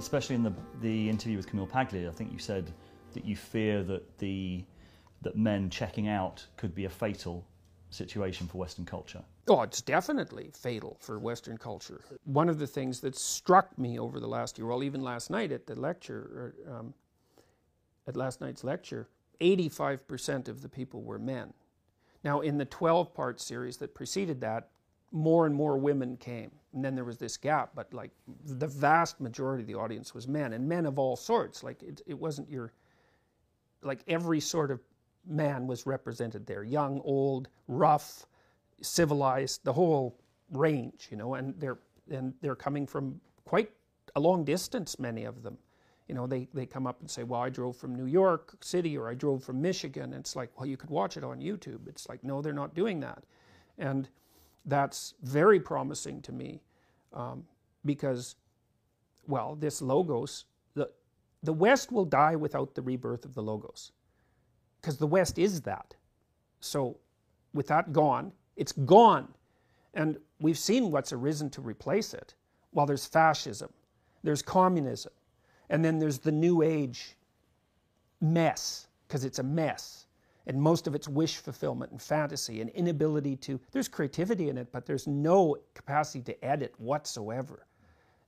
especially in the, the interview with Camille Paglia, I think you said that you fear that the that men checking out could be a fatal situation for Western culture. Oh, it's definitely fatal for Western culture. One of the things that struck me over the last year, well, even last night at the lecture, or, um, at last night's lecture, 85% of the people were men. Now, in the 12 part series that preceded that, more and more women came. And then there was this gap, but like the vast majority of the audience was men, and men of all sorts. Like it, it wasn't your, like every sort of man was represented there young, old, rough, civilized, the whole range, you know, and they're, and they're coming from quite a long distance, many of them you know, they, they come up and say, well, I drove from New York City or I drove from Michigan. And it's like, well, you could watch it on YouTube. It's like, no, they're not doing that. And that's very promising to me um, because, well, this Logos, the, the West will die without the rebirth of the Logos because the West is that. So with that gone, it's gone. And we've seen what's arisen to replace it. Well, there's fascism, there's communism, and then there's the New Age mess, because it's a mess. And most of it's wish fulfillment and fantasy and inability to, there's creativity in it, but there's no capacity to edit whatsoever.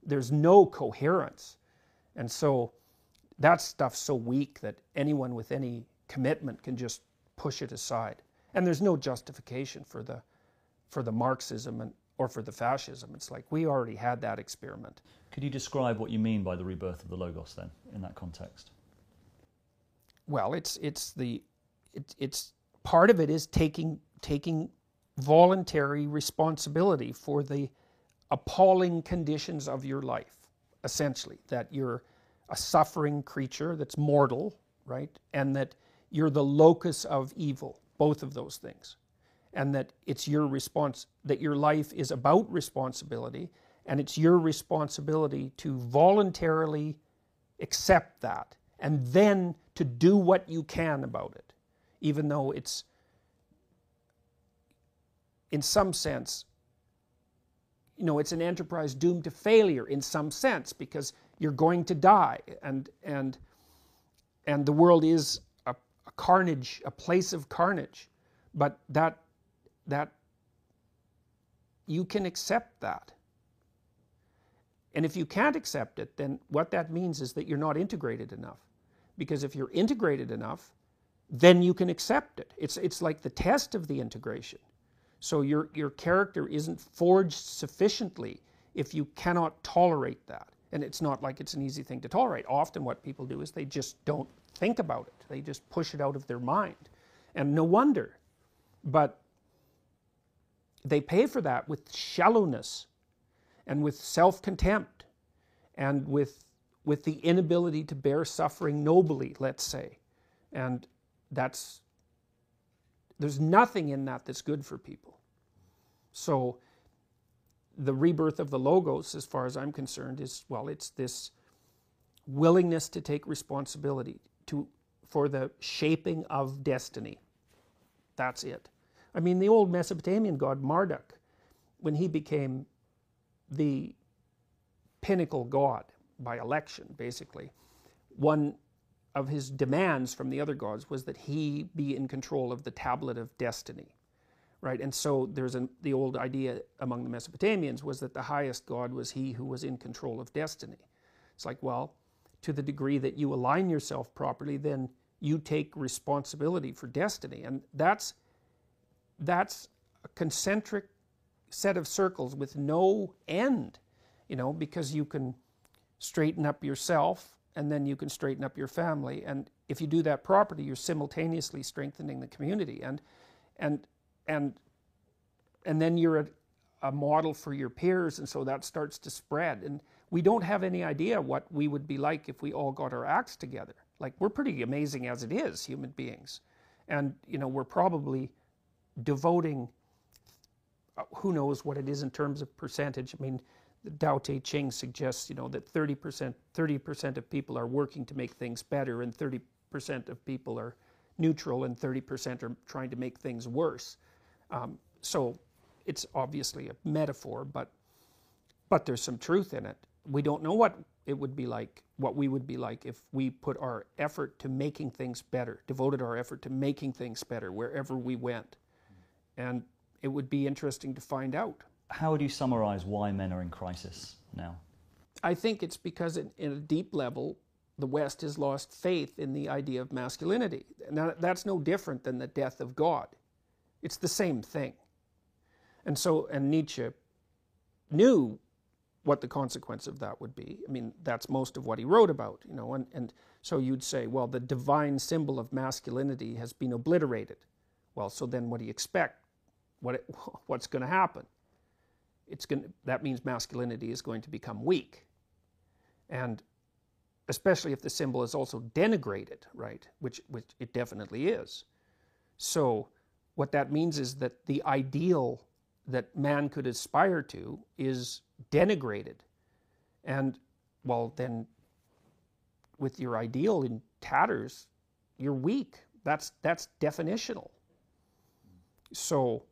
There's no coherence. And so that stuff's so weak that anyone with any commitment can just push it aside. And there's no justification for the, for the Marxism and, or for the fascism. It's like we already had that experiment. Could you describe what you mean by the rebirth of the logos then, in that context? Well, it's it's the it, it's part of it is taking taking voluntary responsibility for the appalling conditions of your life, essentially that you're a suffering creature that's mortal, right, and that you're the locus of evil, both of those things. And that it's your response that your life is about responsibility and it's your responsibility to voluntarily accept that and then to do what you can about it even though it's in some sense you know it's an enterprise doomed to failure in some sense because you're going to die and and and the world is a, a carnage a place of carnage but that that you can accept that. And if you can't accept it, then what that means is that you're not integrated enough. Because if you're integrated enough, then you can accept it. It's, it's like the test of the integration. So your, your character isn't forged sufficiently if you cannot tolerate that. And it's not like it's an easy thing to tolerate. Often what people do is they just don't think about it. They just push it out of their mind. And no wonder. But they pay for that with shallowness and with self contempt and with, with the inability to bear suffering nobly, let's say. And that's, there's nothing in that that's good for people. So, the rebirth of the Logos, as far as I'm concerned, is well, it's this willingness to take responsibility to, for the shaping of destiny. That's it. I mean, the old Mesopotamian god Marduk, when he became the pinnacle god by election, basically, one of his demands from the other gods was that he be in control of the tablet of destiny. Right, and so there's an, the old idea among the Mesopotamians was that the highest god was he who was in control of destiny. It's like, well, to the degree that you align yourself properly, then you take responsibility for destiny, and that's that's a concentric set of circles with no end, you know, because you can straighten up yourself and then you can straighten up your family. And if you do that properly, you're simultaneously strengthening the community. And, and, and, and then you're a, a model for your peers, and so that starts to spread. And we don't have any idea what we would be like if we all got our acts together. Like, we're pretty amazing as it is, human beings. And, you know, we're probably devoting uh, who knows what it is in terms of percentage. I mean, Tao Te Ching suggests, you know, that 30%, 30% of people are working to make things better and 30% of people are neutral and 30% are trying to make things worse. Um, so it's obviously a metaphor, but, but there's some truth in it. We don't know what it would be like what we would be like if we put our effort to making things better, devoted our effort to making things better wherever we went. And it would be interesting to find out. How would you summarize why men are in crisis now? I think it's because, in, a deep level, the West has lost faith in the idea of masculinity. Now, that's no different than the death of God. It's the same thing. And so, and Nietzsche knew what the consequence of that would be. I mean, that's most of what he wrote about, you know, and, and so you'd say, well, the divine symbol of masculinity has been obliterated. Well, so then what do you expect? What what's going to happen? It's going to, that means masculinity is going to become weak. And especially if the symbol is also denigrated, right? Which, which it definitely is. So what that means is that the ideal that man could aspire to is denigrated. And well, then with your ideal in tatters, you're weak. That's that's definitional. So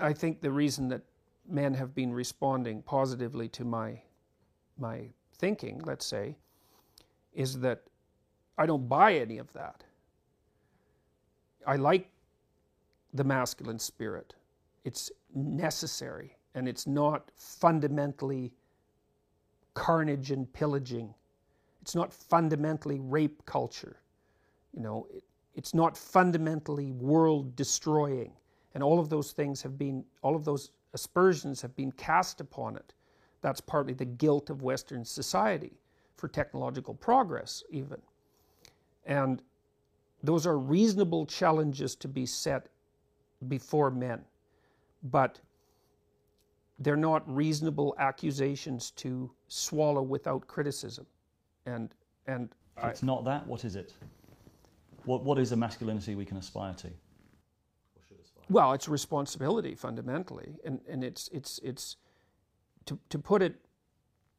I think the reason that men have been responding positively to my my thinking, let's say, is that I don't buy any of that. I like the masculine spirit. It's necessary and it's not fundamentally carnage and pillaging. It's not fundamentally rape culture. You know, it, it's not fundamentally world destroying. And all of those things have been, all of those aspersions have been cast upon it. That's partly the guilt of Western society for technological progress, even. And those are reasonable challenges to be set before men. But they're not reasonable accusations to swallow without criticism. And, and if it's I, not that, what is it? What, what is a masculinity we can aspire to? Well, it's responsibility fundamentally. And, and it's, it's, it's to, to put it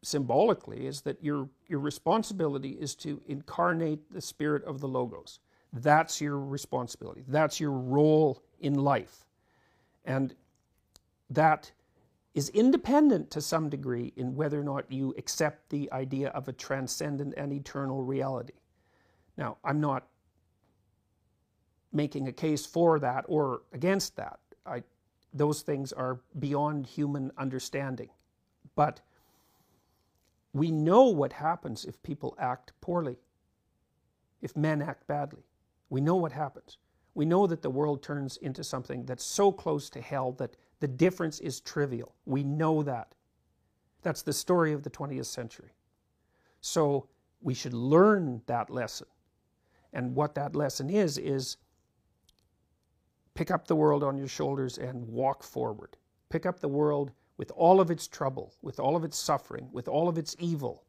symbolically, is that your, your responsibility is to incarnate the spirit of the Logos. That's your responsibility. That's your role in life. And that is independent to some degree in whether or not you accept the idea of a transcendent and eternal reality. Now, I'm not making a case for that or against that. I, those things are beyond human understanding. But we know what happens if people act poorly, if men act badly. We know what happens. We know that the world turns into something that's so close to hell that the difference is trivial. We know that. That's the story of the 20th century. So we should learn that lesson. And what that lesson is, is pick up the world on your shoulders and walk forward. Pick up the world with all of its trouble, with all of its suffering, with all of its evil,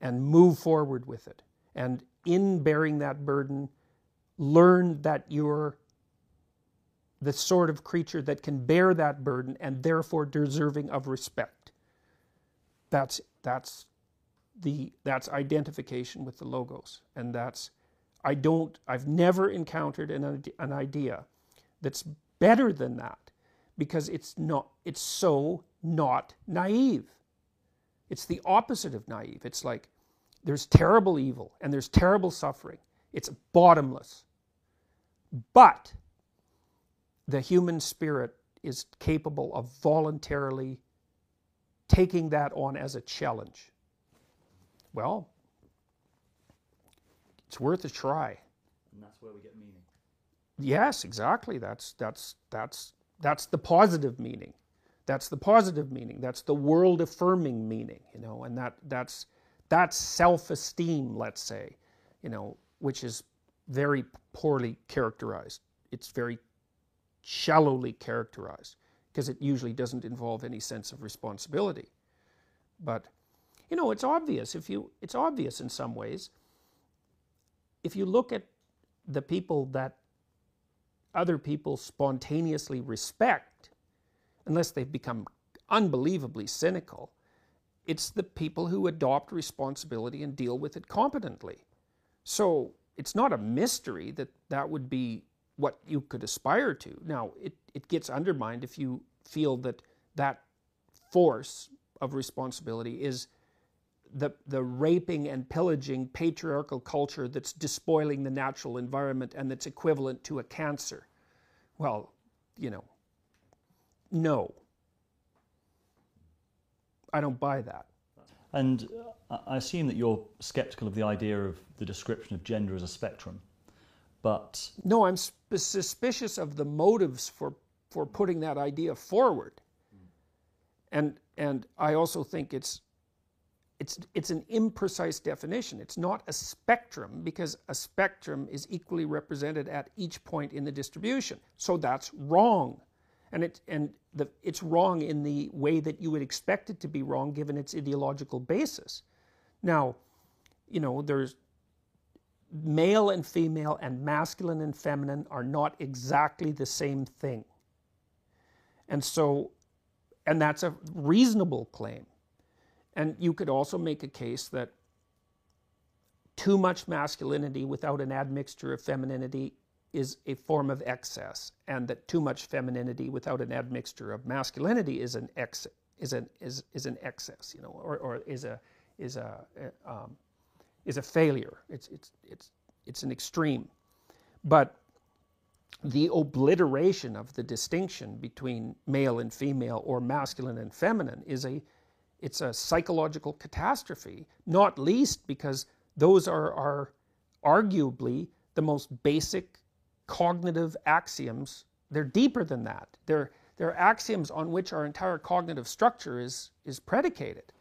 and move forward with it. And in bearing that burden, learn that you're the sort of creature that can bear that burden and therefore deserving of respect. That's that's the that's identification with the logos, and that's I don't I've never encountered an an idea that's better than that because it's not it's so not naive. It's the opposite of naive. It's like there's terrible evil and there's terrible suffering. It's bottomless. But the human spirit is capable of voluntarily taking that on as a challenge. Well, it's worth a try. And that's where we get meaning. Yes, exactly. That's that's that's that's the positive meaning. That's the positive meaning. That's the world affirming meaning, you know, and that that's that's self-esteem, let's say, you know, which is very poorly characterized. It's very shallowly characterized because it usually doesn't involve any sense of responsibility. But you know, it's obvious if you it's obvious in some ways. If you look at the people that other people spontaneously respect, unless they've become unbelievably cynical, it's the people who adopt responsibility and deal with it competently. So it's not a mystery that that would be what you could aspire to. Now, it, it gets undermined if you feel that that force of responsibility is the, the raping and pillaging patriarchal culture that's despoiling the natural environment and that's equivalent to a cancer. Well, you know, no. I don't buy that. And I assume that you're skeptical of the idea of the description of gender as a spectrum. But no, I'm suspicious of the motives for, for putting that idea forward. And, and I also think it's, it's, it's an imprecise definition. It's not a spectrum because a spectrum is equally represented at each point in the distribution. So that's wrong. And, it, and the, it's wrong in the way that you would expect it to be wrong given its ideological basis. Now, you know, there's male and female and masculine and feminine are not exactly the same thing. And so, and that's a reasonable claim. And you could also make a case that too much masculinity without an admixture of femininity is a form of excess, and that too much femininity without an admixture of masculinity is an ex is an is, is an excess, you know, or, or is a is a um, is a failure. It's it's it's it's an extreme, but the obliteration of the distinction between male and female or masculine and feminine is a it's a psychological catastrophe, not least because those are, are arguably the most basic cognitive axioms. They're deeper than that. They're, they're axioms on which our entire cognitive structure is, is predicated.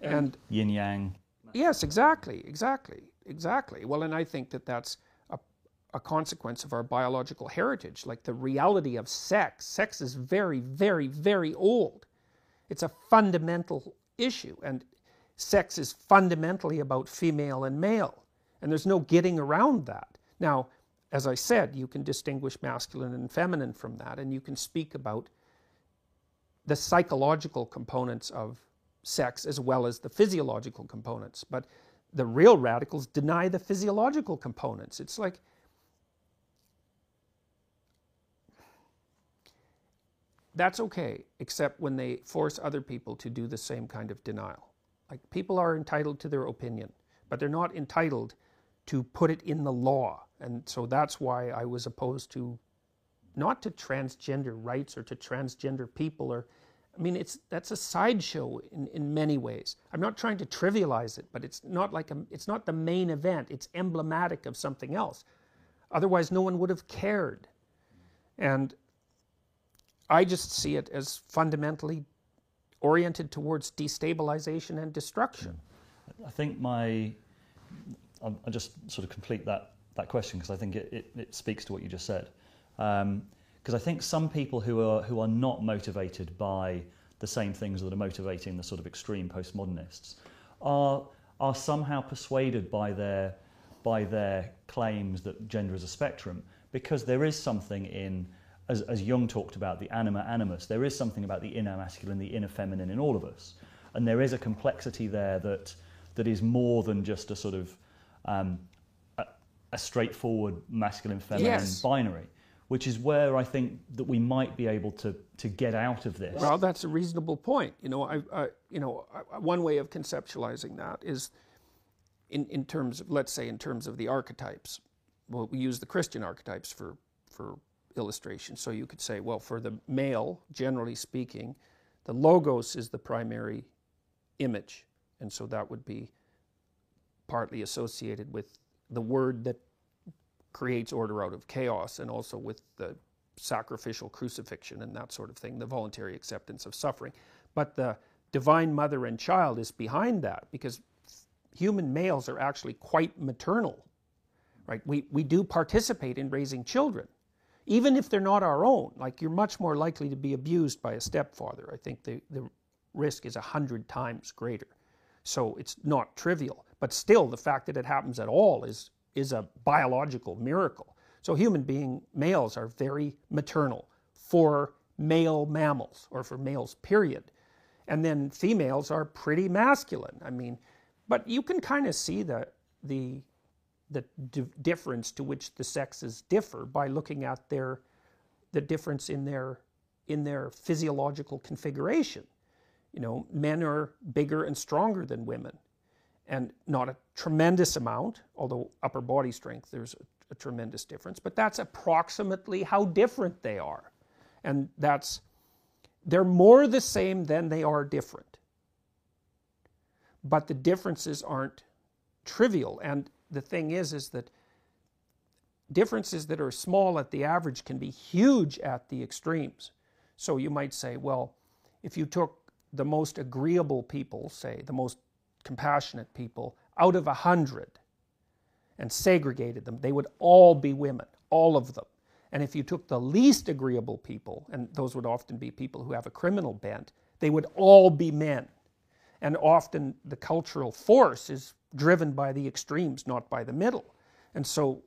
And yin yang. Yes, exactly, exactly, exactly. Well, and I think that that's a, a consequence of our biological heritage, like the reality of sex. Sex is very, very, very old. It's a fundamental issue, and sex is fundamentally about female and male, and there's no getting around that. Now, as I said, you can distinguish masculine and feminine from that, and you can speak about the psychological components of sex as well as the physiological components. But the real radicals deny the physiological components. It's like, that's okay, except when they force other people to do the same kind of denial. Like, people are entitled to their opinion, but they're not entitled to put it in the law. And so that's why I was opposed to, not to transgender rights or to transgender people or, I mean, it's that's a sideshow in, in many ways. I'm not trying to trivialize it, but it's not like a, it's not the main event. It's emblematic of something else. Otherwise, no one would have cared. And I just see it as fundamentally oriented towards destabilization and destruction. I think my I'll just sort of complete that, that question because I think it, it, it, speaks to what you just said. Because um, I think some people who are, who are not motivated by the same things that are motivating the sort of extreme postmodernists are, are somehow persuaded by their, by their claims that gender is a spectrum because there is something in, as, as Jung talked about, the anima animus, there is something about the inner masculine, the inner feminine in all of us. And there is a complexity there that, that is more than just a sort of um, a, a, straightforward masculine feminine yes. binary which is where I think that we might be able to to get out of this. Well, that's a reasonable point. You know, I, I you know, I, one way of conceptualizing that is in in terms of let's say in terms of the archetypes. Well, we use the Christian archetypes for for illustration. So you could say, well, for the male, generally speaking, the logos is the primary image, and so that would be partly associated with the word that creates order out of chaos and also with the sacrificial crucifixion and that sort of thing, the voluntary acceptance of suffering. But the divine mother and child is behind that because human males are actually quite maternal. Right? We, we do participate in raising children, even if they're not our own. Like you're much more likely to be abused by a stepfather. I think the, the risk is a hundred times greater. So it's not trivial. But still, the fact that it happens at all is, is a biological miracle. So human being males are very maternal for male mammals or for males, period. And then females are pretty masculine. I mean, but you can kind of see the, the, the d- difference to which the sexes differ by looking at their, the difference in their, in their physiological configuration. You know, men are bigger and stronger than women and not a tremendous amount, although upper body strength, there's a, a tremendous difference, but that's approximately how different they are. And that's, they're more the same than they are different. But the differences aren't trivial. And the thing is, is that differences that are small at the average can be huge at the extremes. So you might say, well, if you took the most agreeable people, say, the most compassionate people, out of a hundred and segregated them, they would all be women, all of them. And if you took the least agreeable people, and those would often be people who have a criminal bent, they would all be men. And often the cultural force is driven by the extremes, not by the middle. And so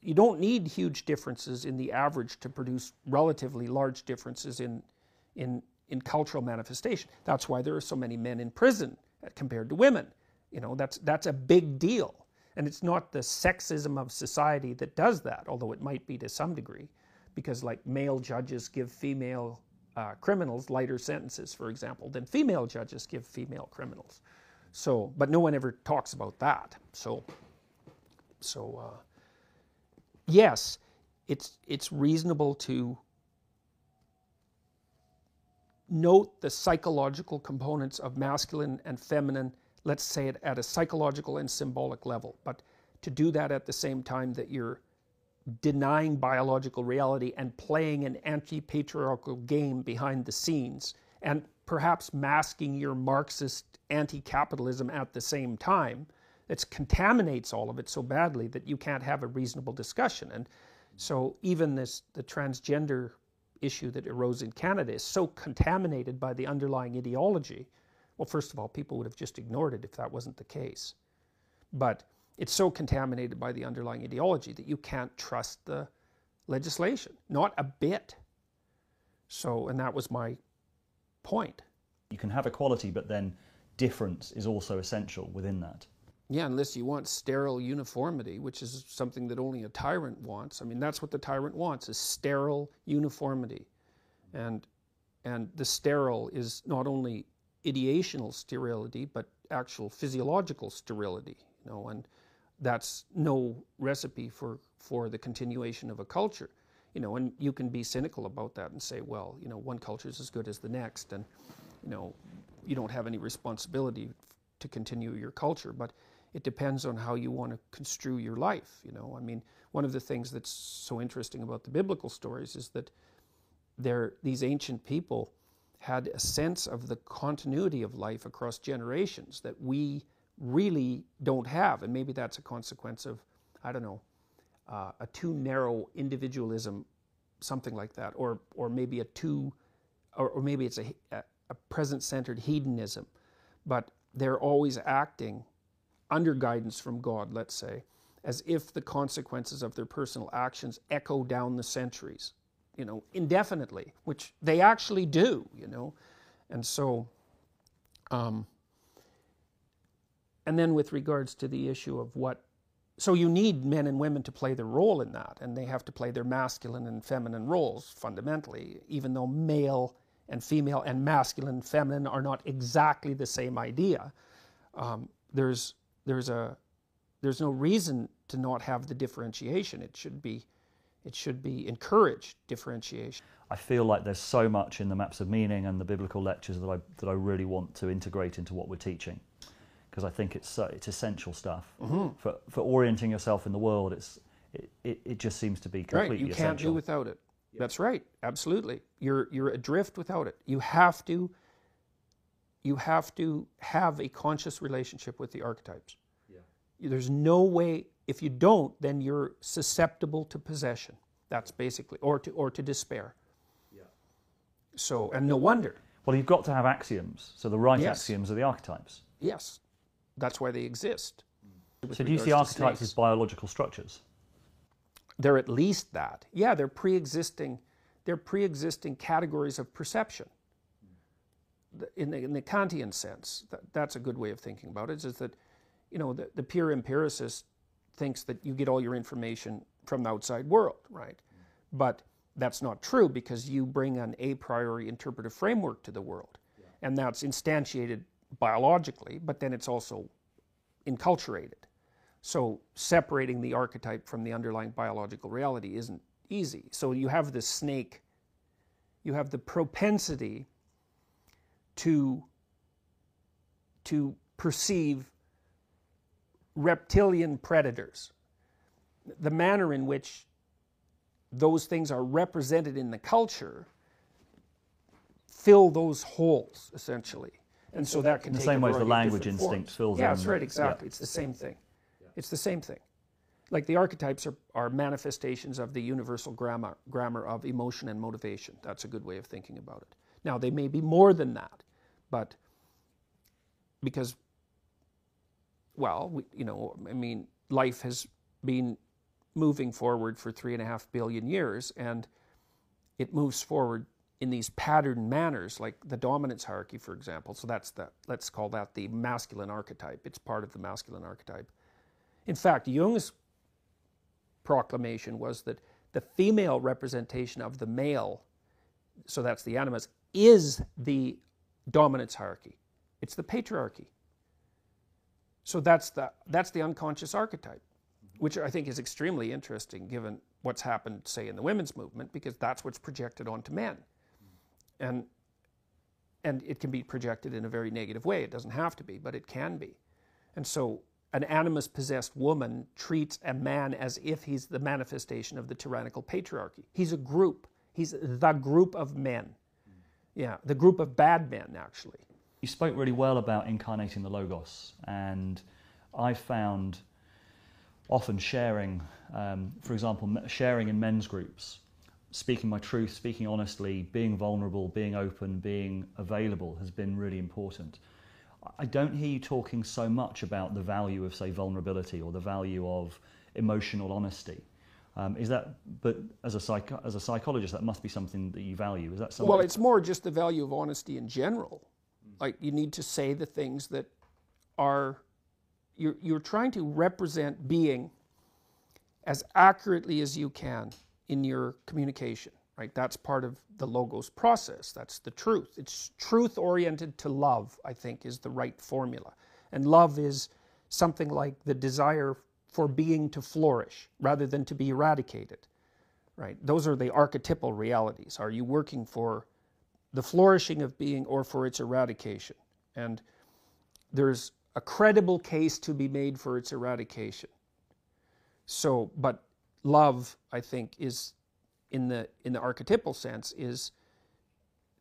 you don't need huge differences in the average to produce relatively large differences in, in, in cultural manifestation. That's why there are so many men in prison compared to women. You know, that's, that's a big deal. And it's not the sexism of society that does that, although it might be to some degree, because like male judges give female uh, criminals lighter sentences, for example, than female judges give female criminals. So, but no one ever talks about that. So, so uh, yes, it's it's reasonable to note the psychological components of masculine and feminine, let's say it at a psychological and symbolic level, but to do that at the same time that you're denying biological reality and playing an anti patriarchal game behind the scenes, and perhaps masking your Marxist anti capitalism at the same time, that contaminates all of it so badly that you can't have a reasonable discussion. And so, even this the transgender issue that arose in Canada is so contaminated by the underlying ideology. Well, first of all, people would have just ignored it if that wasn't the case. But it's so contaminated by the underlying ideology that you can't trust the legislation, not a bit. So, and that was my point. You can have equality, but then difference is also essential within that. Yeah, unless you want sterile uniformity, which is something that only a tyrant wants. I mean, that's what the tyrant wants is sterile uniformity. And and the sterile is not only ideational sterility, but actual physiological sterility, you know, and that's no recipe for, for the continuation of a culture. You know, and you can be cynical about that and say, well, you know, one culture is as good as the next, and you know, you don't have any responsibility to continue your culture. But it depends on how you want to construe your life. You know, I mean, one of the things that's so interesting about the biblical stories is that there, these ancient people had a sense of the continuity of life across generations that we really don't have, and maybe that's a consequence of, I don't know, uh, a too narrow individualism, something like that, or or maybe a too, or, or maybe it's a, a present-centered hedonism, but they're always acting under guidance from God, let's say, as if the consequences of their personal actions echo down the centuries, you know, indefinitely, which they actually do, you know. And so, um, and then with regards to the issue of what, so you need men and women to play their role in that, and they have to play their masculine and feminine roles fundamentally, even though male and female and masculine and feminine are not exactly the same idea. Um, there's there's a there's no reason to not have the differentiation. It should be it should be encouraged differentiation. I feel like there's so much in the maps of meaning and the biblical lectures that I that I really want to integrate into what we're teaching because I think it's uh, it's essential stuff mm-hmm. for for orienting yourself in the world. It's it, it, it just seems to be completely right. You essential. can't do without it. That's right. Absolutely. You're you're adrift without it. You have to you have to have a conscious relationship with the archetypes. Yeah. There's no way, if you don't, then you're susceptible to possession. That's basically, or to, or to despair. Yeah. So, and no wonder. Well, you've got to have axioms. So the right yes. axioms are the archetypes. Yes. That's why they exist. Mm. So do you see archetypes as biological structures? They're at least that. Yeah, they're pre-existing, they're pre-existing categories of perception in the, in the Kantian sense, that, that's a good way of thinking about it, is that, you know, the, the pure empiricist thinks that you get all your information from the outside world, right? But that's not true because you bring an a priori interpretive framework to the world. Yeah. And that's instantiated biologically, but then it's also enculturated. So separating the archetype from the underlying biological reality isn't easy. So you have the snake, you have the propensity to, to perceive reptilian predators. The manner in which those things are represented in the culture fill those holes essentially and so that can in the same way as the language instinct forms. fills yeah in that's right exactly yeah. it's the same thing it's the same thing. Like the archetypes are, are manifestations of the universal grammar grammar of emotion and motivation. That's a good way of thinking about it. Now they may be more than that but because well we, you know i mean life has been moving forward for three and a half billion years and it moves forward in these patterned manners like the dominance hierarchy for example. So that's the let's call that the masculine archetype. It's part of the masculine archetype in fact jung's proclamation was that the female representation of the male so that's the animus is the dominance hierarchy it's the patriarchy so that's the that's the unconscious archetype which I think is extremely interesting given what's happened, say, in the women's movement, because that's what's projected onto men. And, and it can be projected in a very negative way. It doesn't have to be, but it can be. And so an animus possessed woman treats a man as if he's the manifestation of the tyrannical patriarchy. He's a group, he's the group of men. Yeah, the group of bad men, actually. You spoke really well about incarnating the Logos, and I found often sharing, um, for example, sharing in men's groups, speaking my truth, speaking honestly, being vulnerable, being open, being available has been really important. I don't hear you talking so much about the value of, say, vulnerability or the value of emotional honesty. Um, is that, but as a, psych, as a psychologist, that must be something that you value. Is that something? Well, it's more just the value of honesty in general. Like you need to say the things that are you're you're trying to represent being as accurately as you can in your communication, right? That's part of the logos process. That's the truth. It's truth oriented to love, I think is the right formula. And love is something like the desire for being to flourish rather than to be eradicated right? Those are the archetypal realities. Are you working for the flourishing of being or for its eradication? And there's a credible case to be made for its eradication. So, but love, I think, is in the in the archetypal sense is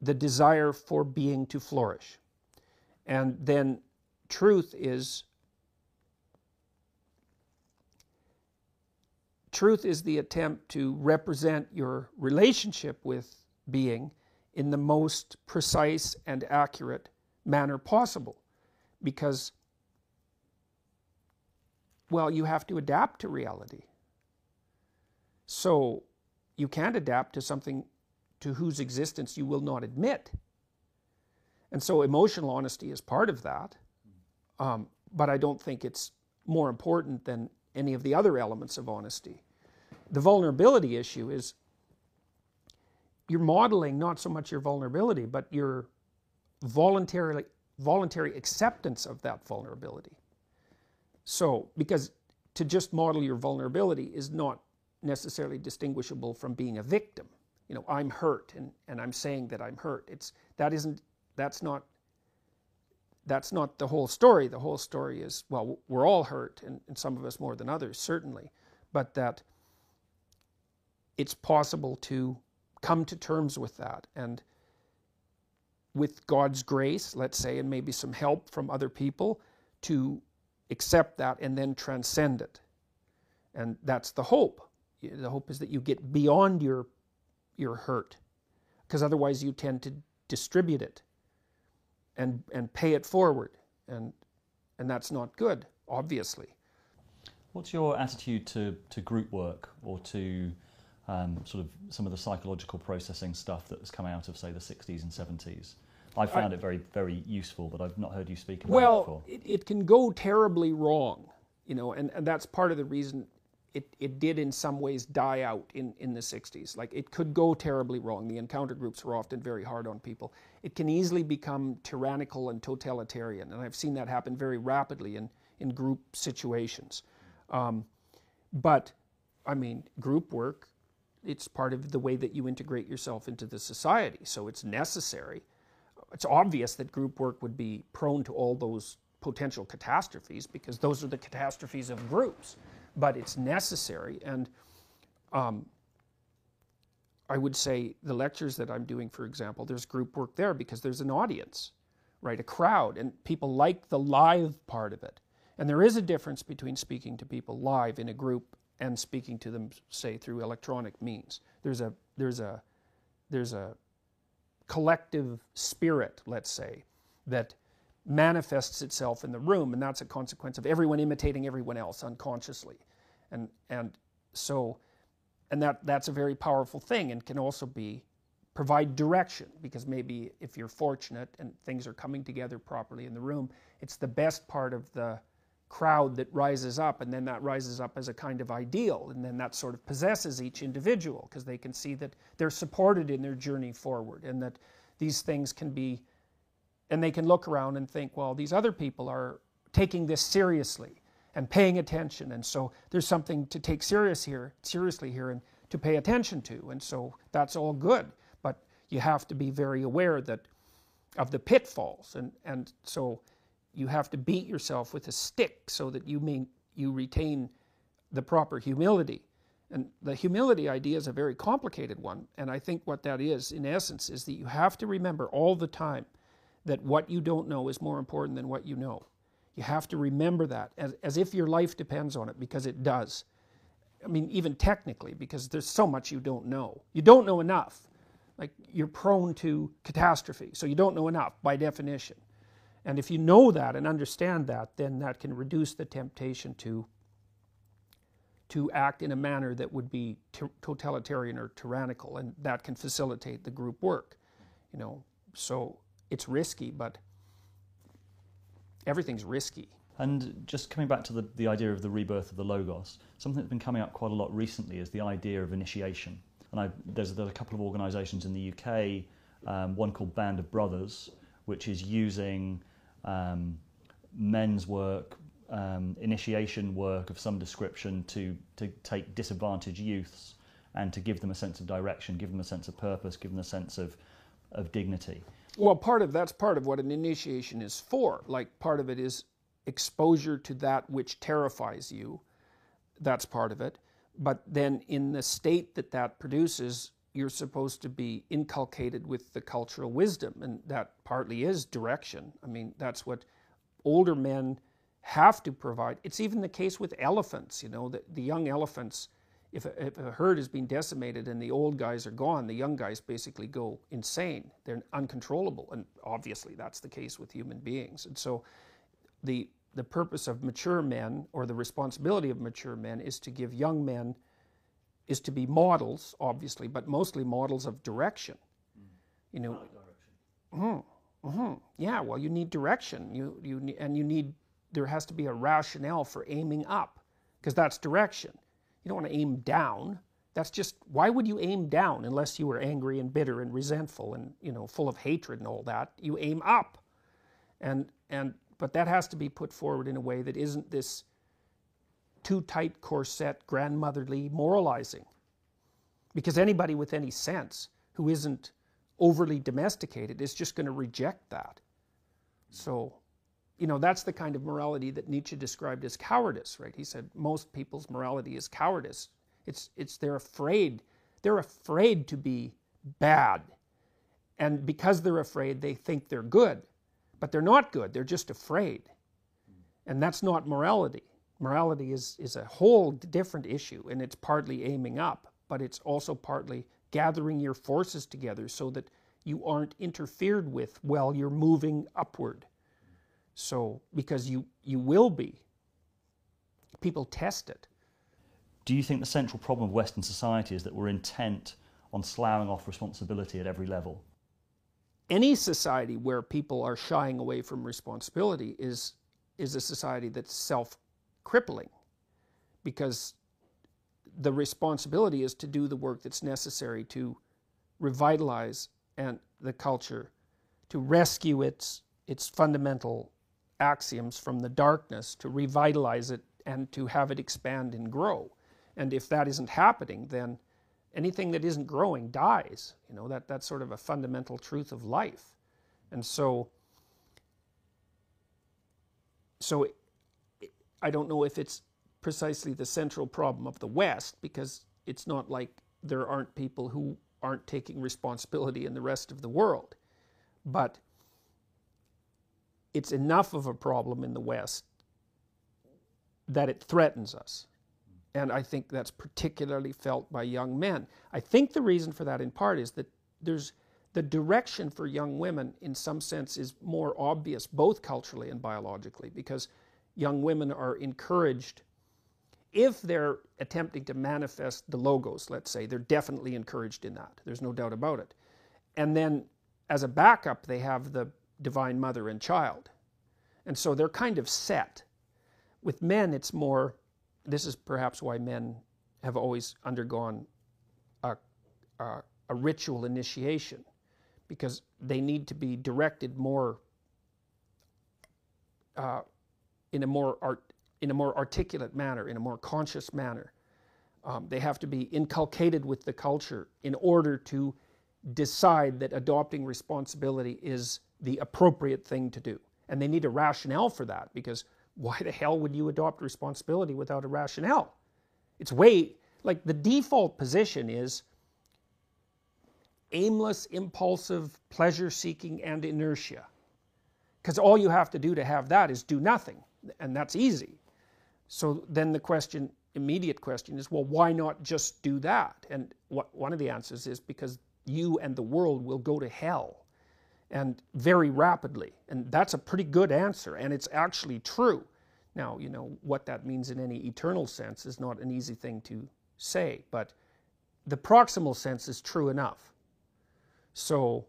the desire for being to flourish. And then truth is truth is the attempt to represent your relationship with being in the most precise and accurate manner possible because well you have to adapt to reality so you can't adapt to something to whose existence you will not admit. And so emotional honesty is part of that. Um, but i don't think it's more important than any of the other elements of honesty. The vulnerability issue is you're modeling not so much your vulnerability, but your voluntarily voluntary acceptance of that vulnerability. So, because to just model your vulnerability is not necessarily distinguishable from being a victim. You know, I'm hurt and, and I'm saying that I'm hurt. It's that isn't that's not that's not the whole story. The whole story is well, we're all hurt, and, and some of us more than others, certainly, but that it's possible to come to terms with that and with God's grace, let's say, and maybe some help from other people to accept that and then transcend it. And that's the hope. The hope is that you get beyond your your hurt because otherwise you tend to distribute it and and pay it forward. And and that's not good obviously. What's your attitude to, to group work or to um, sort of some of the psychological processing stuff that has come out of, say, the 60s and 70s? I found it very, very useful, but I've not heard you speak about it well it, it can go terribly wrong you know and, and that's part of the reason it, it did in some ways die out in, in the 60s like it could go terribly wrong the encounter groups were often very hard on people it can easily become tyrannical and totalitarian and i've seen that happen very rapidly in, in group situations. Um, but, I mean, group work, it's part of the way that you integrate yourself into the society, so it's necessary. It's obvious that group work would be prone to all those potential catastrophes because those are the catastrophes of groups, but it's necessary. And um, I would say the lectures that I'm doing, for example, there's group work there because there's an audience, right? A crowd, and people like the live part of it. And there is a difference between speaking to people live in a group and speaking to them, say, through electronic means. There's a there's a there's a collective spirit, let's say, that manifests itself in the room, and that's a consequence of everyone imitating everyone else unconsciously. And and so and that that's a very powerful thing and can also be provide direction because maybe if you're fortunate and things are coming together properly in the room it's the best part of the crowd that rises up and then that rises up as a kind of ideal and then that sort of possesses each individual because they can see that they're supported in their journey forward and that these things can be and they can look around and think well these other people are taking this seriously and paying attention. And so there's something to take serious here, seriously here and to pay attention to. And so that's all good. But you have to be very aware that of the pitfalls. And, and so you have to beat yourself with a stick so that you mean you retain the proper humility. And the humility idea is a very complicated one. And I think what that is, in essence, is that you have to remember all the time that what you don't know is more important than what you know. You have to remember that as, as if your life depends on it, because it does. I mean, even technically, because there's so much you don't know. You don't know enough. Like, you're prone to catastrophe, so you don't know enough by definition. And if you know that and understand that, then that can reduce the temptation to, to act in a manner that would be totalitarian or tyrannical, and that can facilitate the group work. You know, so it's risky, but everything's risky. And just coming back to the, the idea of the rebirth of the Logos, something that's been coming up quite a lot recently is the idea of initiation. And I, there's, there's a couple of organisations in the UK, um, one called Band of Brothers, which is using um, men's work, um, initiation work of some description to, to take disadvantaged youths and to give them a sense of direction, give them a sense of purpose, give them a sense of, of dignity. Well, part of that's part of what an initiation is for. Like part of it is exposure to that which terrifies you. That's part of it. But then in the state that that produces, you're supposed to be inculcated with the cultural wisdom, and that partly is direction. I mean, that's what older men have to provide. It's even the case with elephants. You know, the, the young elephants if a, if a herd has been decimated and the old guys are gone, the young guys basically go insane. They're uncontrollable, and obviously that's the case with human beings. And so, the the purpose of mature men, or the responsibility of mature men, is to give young men, is to be models, obviously, but mostly models of direction. Mm. You know. Mm-hmm, mm-hmm. Yeah. Well, you need direction. You you and you need there has to be a rationale for aiming up, because that's direction you don't want to aim down. That's just why would you aim down unless you were angry and bitter and resentful and you know full of hatred and all that? You aim up, and and but that has to be put forward in a way that isn't this too tight corset grandmotherly moralizing. Because anybody with any sense who isn't overly domesticated is just going to reject that. So you know, that's the kind of morality that Nietzsche described as cowardice, right? He said most people's morality is cowardice. It's, it's they're afraid. They're afraid to be bad. And because they're afraid, they think they're good. But they're not good, they're just afraid. And that's not morality. Morality is, is a whole different issue, and it's partly aiming up, but it's also partly gathering your forces together so that you aren't interfered with while you're moving upward. So, because you, you will be. People test it. Do you think the central problem of Western society is that we're intent on sloughing off responsibility at every level? Any society where people are shying away from responsibility is, is a society that's self crippling because the responsibility is to do the work that's necessary to revitalize and the culture, to rescue its, its fundamental axioms from the darkness to revitalize it and to have it expand and grow. And if that isn't happening, then anything that isn't growing dies. You know, that, that's sort of a fundamental truth of life. And so, so I don't know if it's precisely the central problem of the West because it's not like there aren't people who aren't taking responsibility in the rest of the world. But it's enough of a problem in the West that it threatens us. And I think that's particularly felt by young men. I think the reason for that, in part, is that there's the direction for young women, in some sense, is more obvious, both culturally and biologically, because young women are encouraged if they're attempting to manifest the logos, let's say, they're definitely encouraged in that. There's no doubt about it. And then as a backup, they have the Divine Mother and Child. And so they're kind of set. With men, it's more, this is perhaps why men have always undergone a, a, a ritual initiation, because they need to be directed more uh, in a more art, in a more articulate manner, in a more conscious manner. Um, they have to be inculcated with the culture in order to decide that adopting responsibility is the appropriate thing to do. And they need a rationale for that because why the hell would you adopt responsibility without a rationale? It's way like the default position is aimless, impulsive, pleasure seeking, and inertia. Because all you have to do to have that is do nothing, and that's easy. So then the question, immediate question is, well, why not just do that? And what, one of the answers is because you and the world will go to hell and very rapidly. And that's a pretty good answer, and it's actually true. Now, you know, what that means in any eternal sense is not an easy thing to say, but the proximal sense is true enough. So,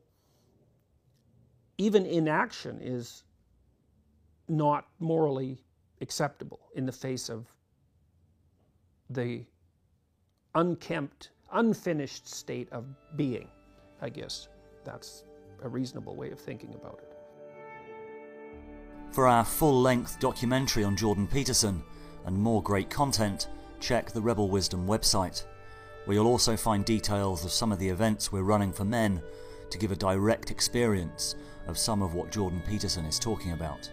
even inaction is not morally acceptable in the face of the unkempt, unfinished state of being. I guess that's a reasonable way of thinking about it. For our full length documentary on Jordan Peterson and more great content, check the Rebel Wisdom website, where you'll also find details of some of the events we're running for men to give a direct experience of some of what Jordan Peterson is talking about.